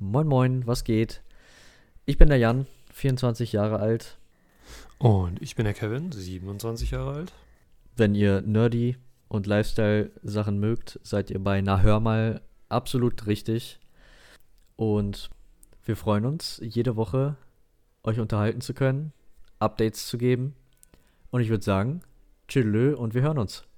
Moin Moin, was geht? Ich bin der Jan, 24 Jahre alt. Und ich bin der Kevin, 27 Jahre alt. Wenn ihr nerdy und Lifestyle-Sachen mögt, seid ihr bei Na Hör mal absolut richtig. Und wir freuen uns, jede Woche euch unterhalten zu können, Updates zu geben. Und ich würde sagen, tschüss und wir hören uns.